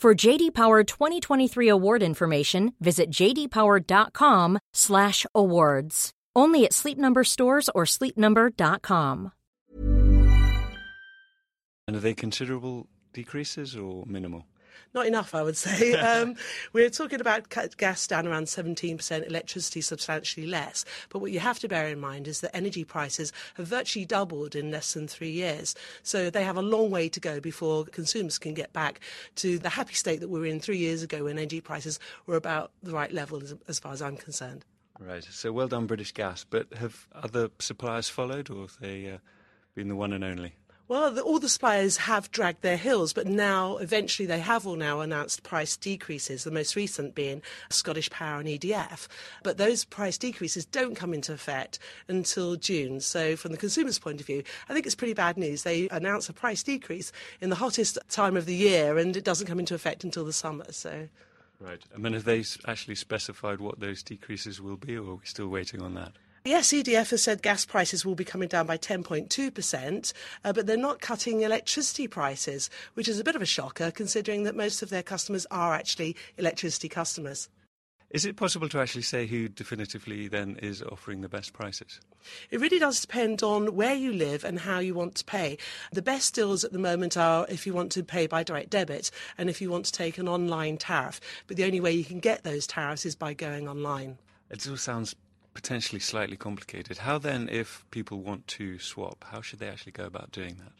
For JD Power 2023 award information, visit jdpower.com/awards. Only at Sleep Number stores or sleepnumber.com. And are they considerable decreases or minimal? Not enough, I would say. Um, we're talking about gas down around 17%, electricity substantially less. But what you have to bear in mind is that energy prices have virtually doubled in less than three years. So they have a long way to go before consumers can get back to the happy state that we were in three years ago when energy prices were about the right level, as, as far as I'm concerned. Right. So well done, British Gas. But have other suppliers followed, or have they uh, been the one and only? Well, the, all the suppliers have dragged their heels, but now, eventually, they have all now announced price decreases, the most recent being Scottish Power and EDF. But those price decreases don't come into effect until June. So, from the consumer's point of view, I think it's pretty bad news. They announce a price decrease in the hottest time of the year, and it doesn't come into effect until the summer. So. Right. I mean, have they actually specified what those decreases will be, or are we still waiting on that? Yes, EDF has said gas prices will be coming down by 10.2%, uh, but they're not cutting electricity prices, which is a bit of a shocker considering that most of their customers are actually electricity customers. Is it possible to actually say who definitively then is offering the best prices? It really does depend on where you live and how you want to pay. The best deals at the moment are if you want to pay by direct debit and if you want to take an online tariff. But the only way you can get those tariffs is by going online. It all sounds potentially slightly complicated. How then, if people want to swap, how should they actually go about doing that?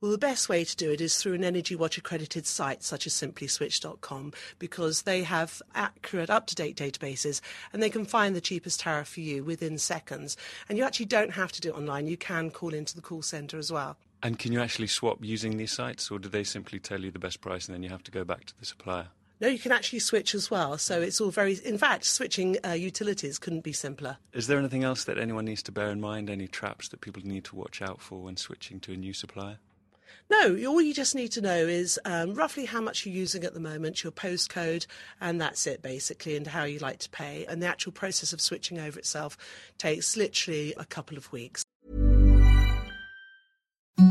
Well, the best way to do it is through an Energy Watch accredited site such as simplyswitch.com because they have accurate, up to date databases and they can find the cheapest tariff for you within seconds. And you actually don't have to do it online, you can call into the call centre as well. And can you actually swap using these sites, or do they simply tell you the best price and then you have to go back to the supplier? No, you can actually switch as well. So it's all very. In fact, switching uh, utilities couldn't be simpler. Is there anything else that anyone needs to bear in mind? Any traps that people need to watch out for when switching to a new supplier? No, all you just need to know is um, roughly how much you're using at the moment, your postcode, and that's it basically, and how you like to pay. And the actual process of switching over itself takes literally a couple of weeks.